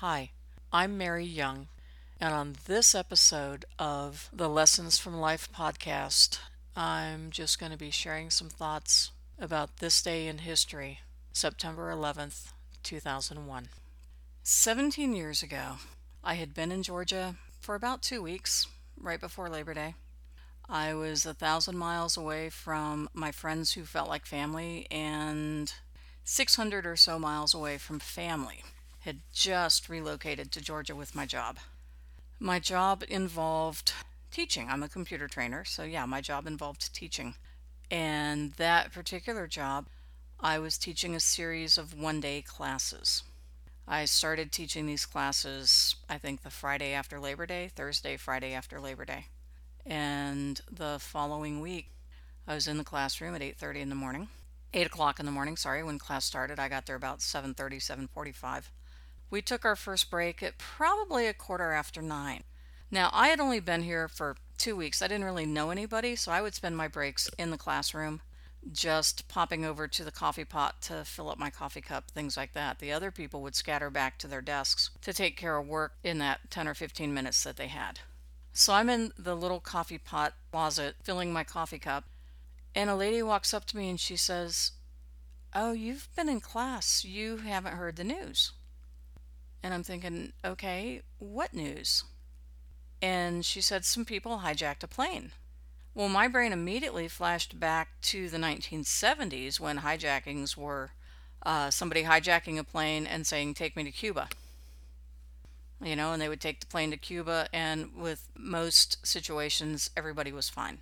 Hi, I'm Mary Young, and on this episode of the Lessons from Life podcast, I'm just going to be sharing some thoughts about this day in history, September 11th, 2001. 17 years ago, I had been in Georgia for about two weeks, right before Labor Day. I was a thousand miles away from my friends who felt like family and 600 or so miles away from family had just relocated to Georgia with my job. My job involved teaching. I'm a computer trainer, so yeah, my job involved teaching. And that particular job, I was teaching a series of one day classes. I started teaching these classes, I think, the Friday after Labor Day, Thursday, Friday after Labor Day. And the following week, I was in the classroom at 8.30 in the morning. 8 o'clock in the morning, sorry, when class started. I got there about 7.30, 7.45. We took our first break at probably a quarter after nine. Now, I had only been here for two weeks. I didn't really know anybody, so I would spend my breaks in the classroom, just popping over to the coffee pot to fill up my coffee cup, things like that. The other people would scatter back to their desks to take care of work in that 10 or 15 minutes that they had. So I'm in the little coffee pot closet filling my coffee cup, and a lady walks up to me and she says, Oh, you've been in class. You haven't heard the news. And I'm thinking, okay, what news? And she said some people hijacked a plane. Well, my brain immediately flashed back to the 1970s when hijackings were uh, somebody hijacking a plane and saying, Take me to Cuba. You know, and they would take the plane to Cuba, and with most situations, everybody was fine.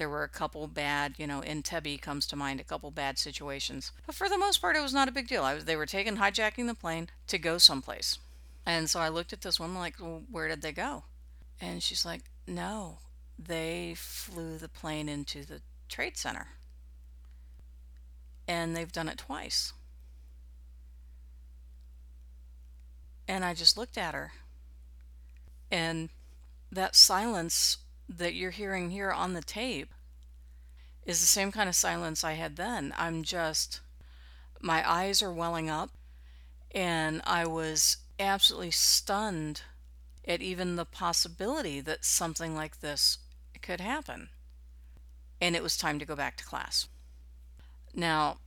There were a couple bad, you know, in Entebbe comes to mind, a couple bad situations. But for the most part, it was not a big deal. Was, they were taking, hijacking the plane to go someplace. And so I looked at this woman like, well, where did they go? And she's like, no, they flew the plane into the Trade Center. And they've done it twice. And I just looked at her. And that silence that you're hearing here on the tape is the same kind of silence I had then. I'm just, my eyes are welling up, and I was absolutely stunned at even the possibility that something like this could happen. And it was time to go back to class. Now,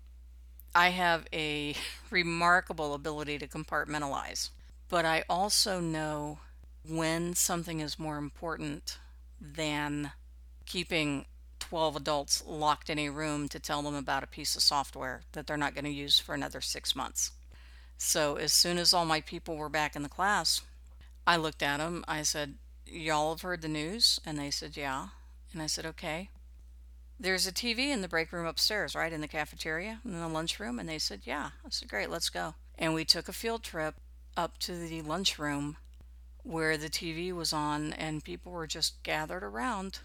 I have a remarkable ability to compartmentalize, but I also know when something is more important than keeping 12 adults locked in a room to tell them about a piece of software that they're not going to use for another six months. So, as soon as all my people were back in the class, I looked at them. I said, Y'all have heard the news? And they said, Yeah. And I said, Okay. There's a TV in the break room upstairs, right? In the cafeteria, in the lunchroom? And they said, Yeah. I said, Great, let's go. And we took a field trip up to the lunchroom where the TV was on and people were just gathered around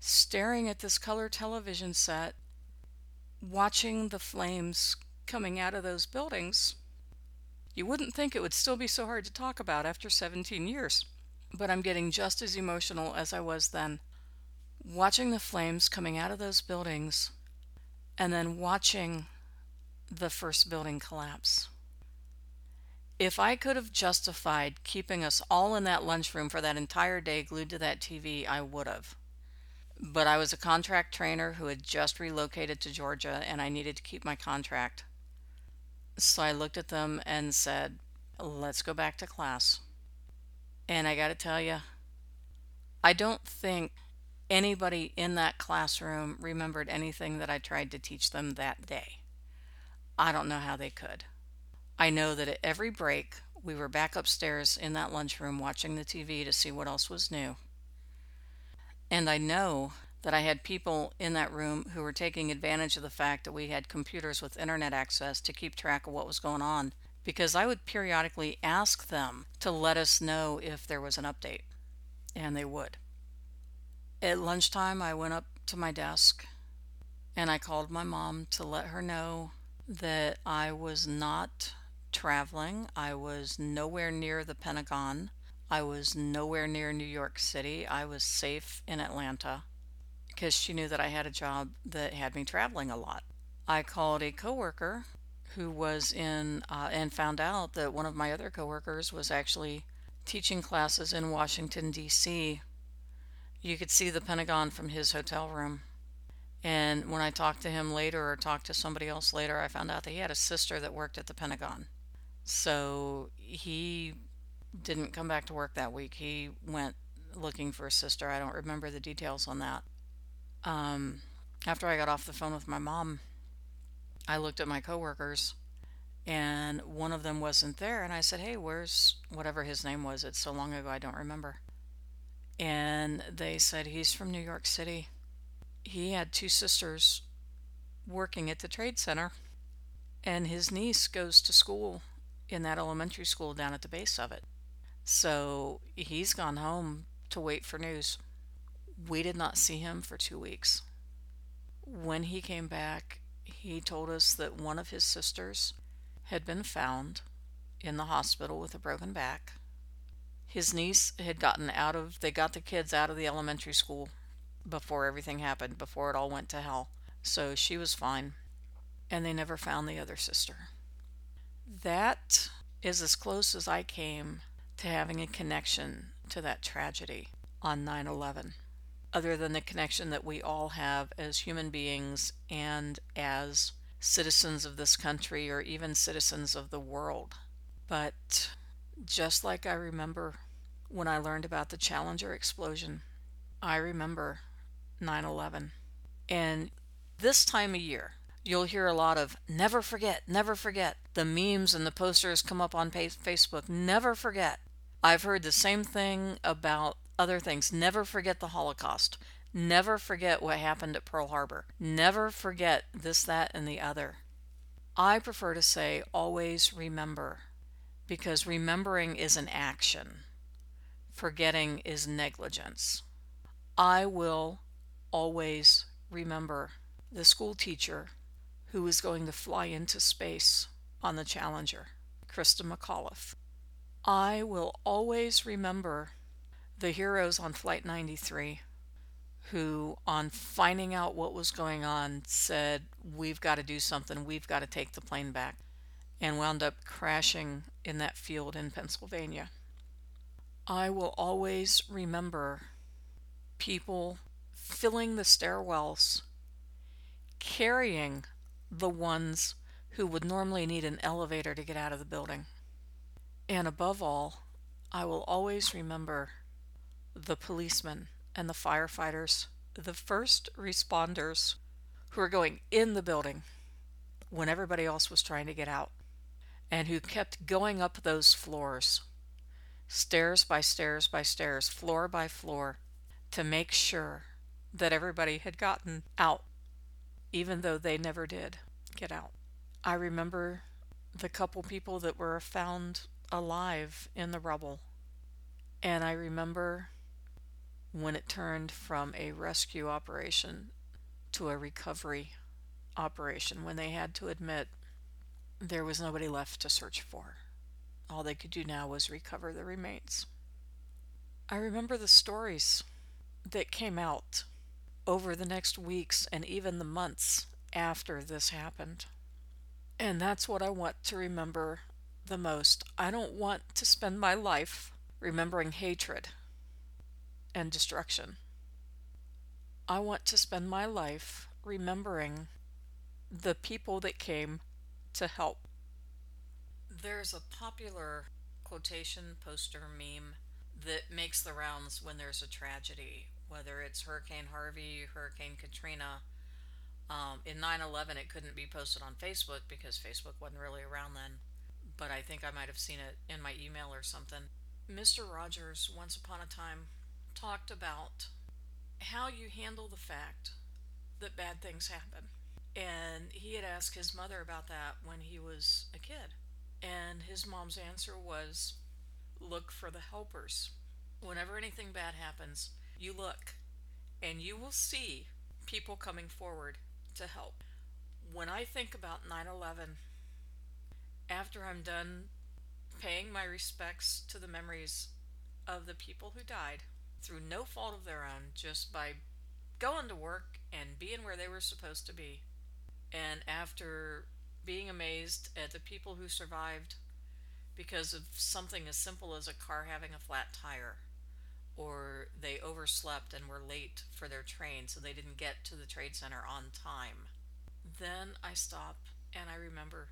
staring at this color television set, watching the flames coming out of those buildings. You wouldn't think it would still be so hard to talk about after 17 years, but I'm getting just as emotional as I was then. Watching the flames coming out of those buildings and then watching the first building collapse. If I could have justified keeping us all in that lunchroom for that entire day glued to that TV, I would have. But I was a contract trainer who had just relocated to Georgia and I needed to keep my contract. So I looked at them and said, let's go back to class. And I got to tell you, I don't think anybody in that classroom remembered anything that I tried to teach them that day. I don't know how they could. I know that at every break, we were back upstairs in that lunchroom watching the TV to see what else was new. And I know that I had people in that room who were taking advantage of the fact that we had computers with internet access to keep track of what was going on because I would periodically ask them to let us know if there was an update, and they would. At lunchtime, I went up to my desk and I called my mom to let her know that I was not traveling. I was nowhere near the Pentagon. I was nowhere near New York City. I was safe in Atlanta because she knew that I had a job that had me traveling a lot. I called a coworker who was in uh, and found out that one of my other coworkers was actually teaching classes in Washington, D.C. You could see the Pentagon from his hotel room. And when I talked to him later or talked to somebody else later, I found out that he had a sister that worked at the Pentagon. So he didn't come back to work that week. He went looking for a sister. I don't remember the details on that. Um, after I got off the phone with my mom, I looked at my coworkers and one of them wasn't there. And I said, Hey, where's whatever his name was? It's so long ago, I don't remember. And they said, He's from New York City. He had two sisters working at the trade center, and his niece goes to school in that elementary school down at the base of it. So he's gone home to wait for news. We did not see him for two weeks. When he came back, he told us that one of his sisters had been found in the hospital with a broken back. His niece had gotten out of, they got the kids out of the elementary school before everything happened, before it all went to hell. So she was fine. And they never found the other sister. That is as close as I came to having a connection to that tragedy on 9 11, other than the connection that we all have as human beings and as citizens of this country or even citizens of the world. But just like I remember when I learned about the Challenger explosion, I remember 9 11. And this time of year, you'll hear a lot of never forget, never forget. The memes and the posters come up on Facebook, never forget. I've heard the same thing about other things. Never forget the Holocaust. Never forget what happened at Pearl Harbor. Never forget this, that, and the other. I prefer to say always remember because remembering is an action, forgetting is negligence. I will always remember the school teacher who was going to fly into space on the Challenger, Christa McAuliffe. I will always remember the heroes on Flight 93 who, on finding out what was going on, said, We've got to do something, we've got to take the plane back, and wound up crashing in that field in Pennsylvania. I will always remember people filling the stairwells, carrying the ones who would normally need an elevator to get out of the building. And above all, I will always remember the policemen and the firefighters, the first responders who were going in the building when everybody else was trying to get out, and who kept going up those floors, stairs by stairs by stairs, floor by floor, to make sure that everybody had gotten out, even though they never did get out. I remember the couple people that were found alive in the rubble. And I remember when it turned from a rescue operation to a recovery operation, when they had to admit there was nobody left to search for. All they could do now was recover the remains. I remember the stories that came out over the next weeks and even the months after this happened. And that's what I want to remember the most. I don't want to spend my life remembering hatred and destruction. I want to spend my life remembering the people that came to help. There's a popular quotation poster meme that makes the rounds when there's a tragedy, whether it's Hurricane Harvey, Hurricane Katrina. Um, in 9 11, it couldn't be posted on Facebook because Facebook wasn't really around then, but I think I might have seen it in my email or something. Mr. Rogers, once upon a time, talked about how you handle the fact that bad things happen. And he had asked his mother about that when he was a kid. And his mom's answer was look for the helpers. Whenever anything bad happens, you look and you will see people coming forward to help. When I think about 9 11, after I'm done paying my respects to the memories of the people who died, through no fault of their own, just by going to work and being where they were supposed to be. And after being amazed at the people who survived because of something as simple as a car having a flat tire or they overslept and were late for their train so they didn't get to the trade center on time. Then I stop and I remember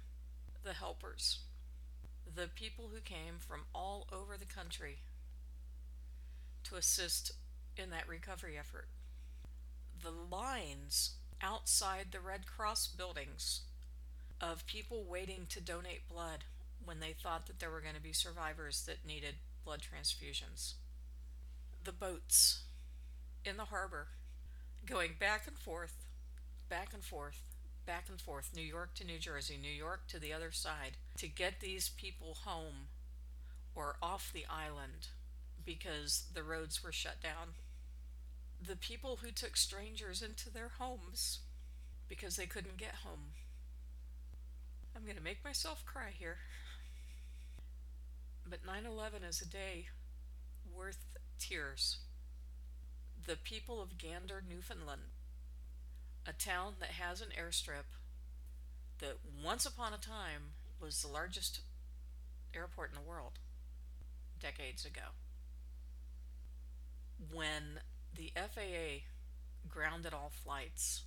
the helpers, the people who came from all over the country to assist in that recovery effort. The lines outside the Red Cross buildings of people waiting to donate blood when they thought that there were going to be survivors that needed blood transfusions. The boats in the harbor going back and forth, back and forth, back and forth, New York to New Jersey, New York to the other side, to get these people home or off the island because the roads were shut down. The people who took strangers into their homes because they couldn't get home. I'm going to make myself cry here. But 9 11 is a day worth tears. The people of Gander, Newfoundland, a town that has an airstrip that once upon a time was the largest airport in the world decades ago. When the FAA grounded all flights,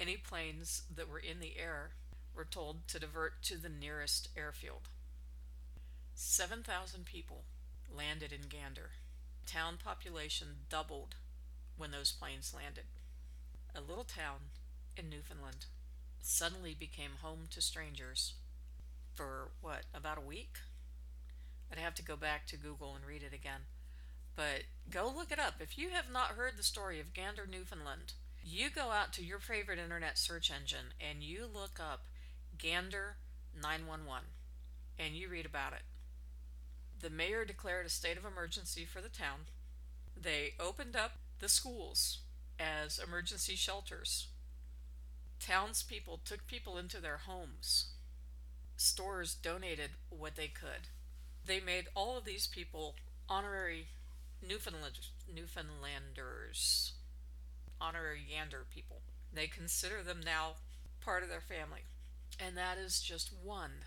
any planes that were in the air were told to divert to the nearest airfield. 7,000 people landed in Gander. Town population doubled when those planes landed. A little town in Newfoundland suddenly became home to strangers for what, about a week? I'd have to go back to Google and read it again. But go look it up. If you have not heard the story of Gander, Newfoundland, you go out to your favorite internet search engine and you look up Gander 911 and you read about it. The mayor declared a state of emergency for the town. They opened up the schools as emergency shelters. Townspeople took people into their homes. Stores donated what they could. They made all of these people honorary Newfoundland, Newfoundlanders, honorary Gander people. They consider them now part of their family. And that is just one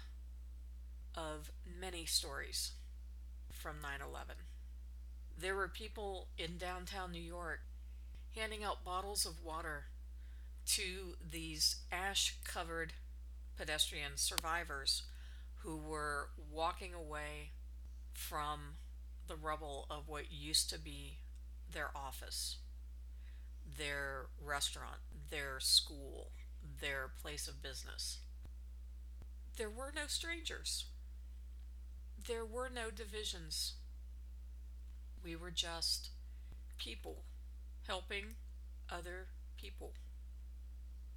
of many stories from 9 11. There were people in downtown New York handing out bottles of water to these ash covered pedestrian survivors who were walking away from the rubble of what used to be their office, their restaurant, their school, their place of business. There were no strangers. There were no divisions. We were just people helping other people.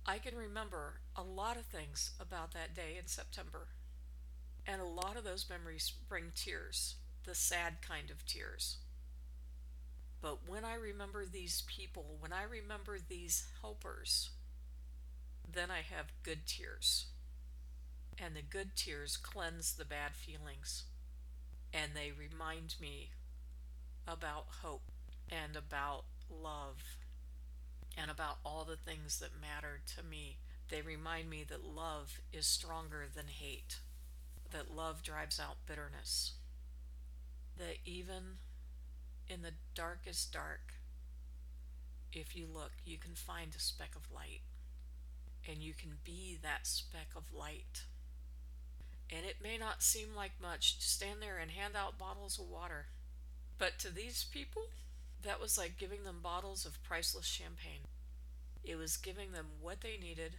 I can remember a lot of things about that day in September. And a lot of those memories bring tears, the sad kind of tears. But when I remember these people, when I remember these helpers, then I have good tears. And the good tears cleanse the bad feelings. And they remind me about hope and about love and about all the things that matter to me. They remind me that love is stronger than hate, that love drives out bitterness, that even in the darkest dark, if you look, you can find a speck of light, and you can be that speck of light. And it may not seem like much to stand there and hand out bottles of water, but to these people, that was like giving them bottles of priceless champagne. It was giving them what they needed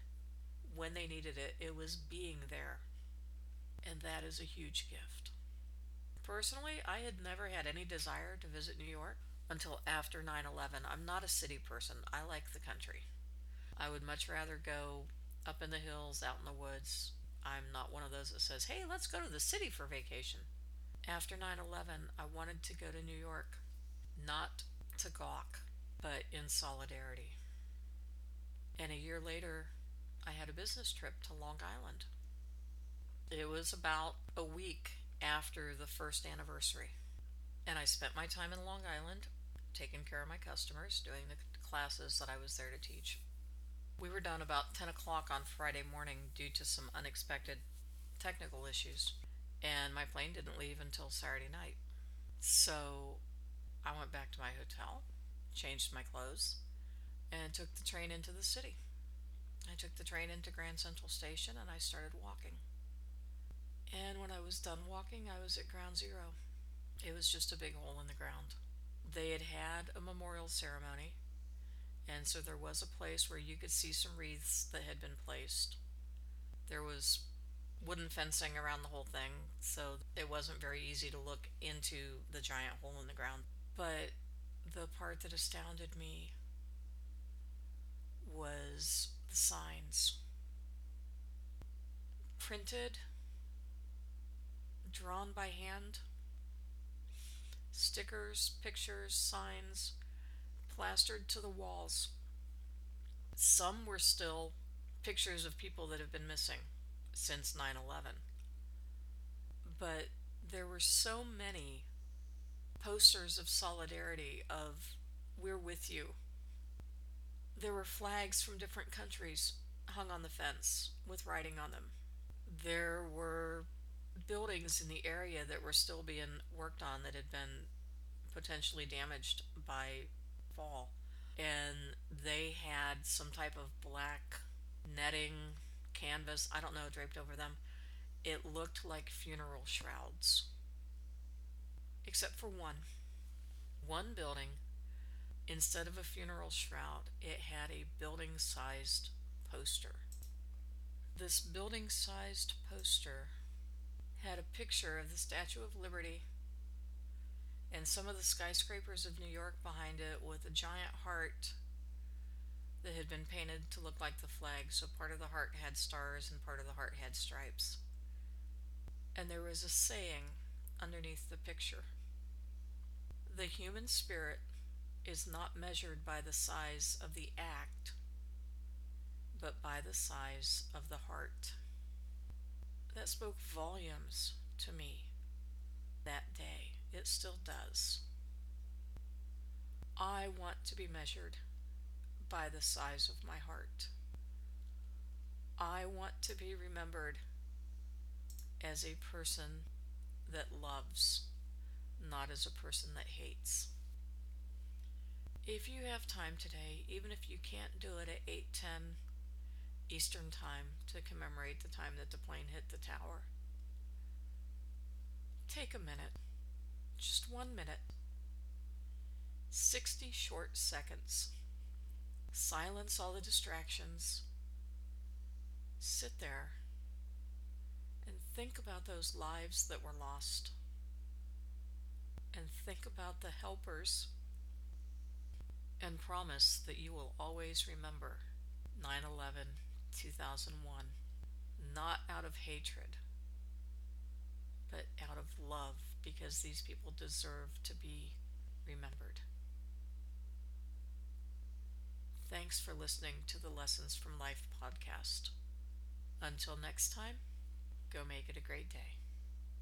when they needed it. It was being there. And that is a huge gift. Personally, I had never had any desire to visit New York until after 9 11. I'm not a city person, I like the country. I would much rather go up in the hills, out in the woods. I'm not one of those that says, hey, let's go to the city for vacation. After 9 11, I wanted to go to New York, not to gawk, but in solidarity. And a year later, I had a business trip to Long Island. It was about a week after the first anniversary. And I spent my time in Long Island taking care of my customers, doing the classes that I was there to teach. We were done about 10 o'clock on Friday morning due to some unexpected technical issues, and my plane didn't leave until Saturday night. So I went back to my hotel, changed my clothes, and took the train into the city. I took the train into Grand Central Station and I started walking. And when I was done walking, I was at ground zero. It was just a big hole in the ground. They had had a memorial ceremony, and so there was a place where you could see some wreaths that had been placed. There was wooden fencing around the whole thing, so it wasn't very easy to look into the giant hole in the ground. But the part that astounded me was the signs. Printed, drawn by hand, stickers, pictures, signs, plastered to the walls. Some were still pictures of people that have been missing since 9 11. But there were so many posters of solidarity, of we're with you. There were flags from different countries hung on the fence with writing on them. There were buildings in the area that were still being worked on that had been potentially damaged by fall. And they had some type of black netting, canvas, I don't know, draped over them. It looked like funeral shrouds. Except for one. One building, instead of a funeral shroud, it had a building sized poster. This building sized poster had a picture of the Statue of Liberty and some of the skyscrapers of New York behind it with a giant heart that had been painted to look like the flag. So part of the heart had stars and part of the heart had stripes. And there was a saying underneath the picture The human spirit is not measured by the size of the act, but by the size of the heart. That spoke volumes to me that day. It still does. I want to be measured by the size of my heart. I want to be remembered as a person that loves, not as a person that hates. If you have time today, even if you can't do it at 8:10 Eastern Time to commemorate the time that the plane hit the tower, take a minute just one minute. 60 short seconds. Silence all the distractions. Sit there and think about those lives that were lost. And think about the helpers. And promise that you will always remember 9 11 2001. Not out of hatred, but out of love because these people deserve to be remembered. Thanks for listening to the Lessons from Life podcast. Until next time, go make it a great day.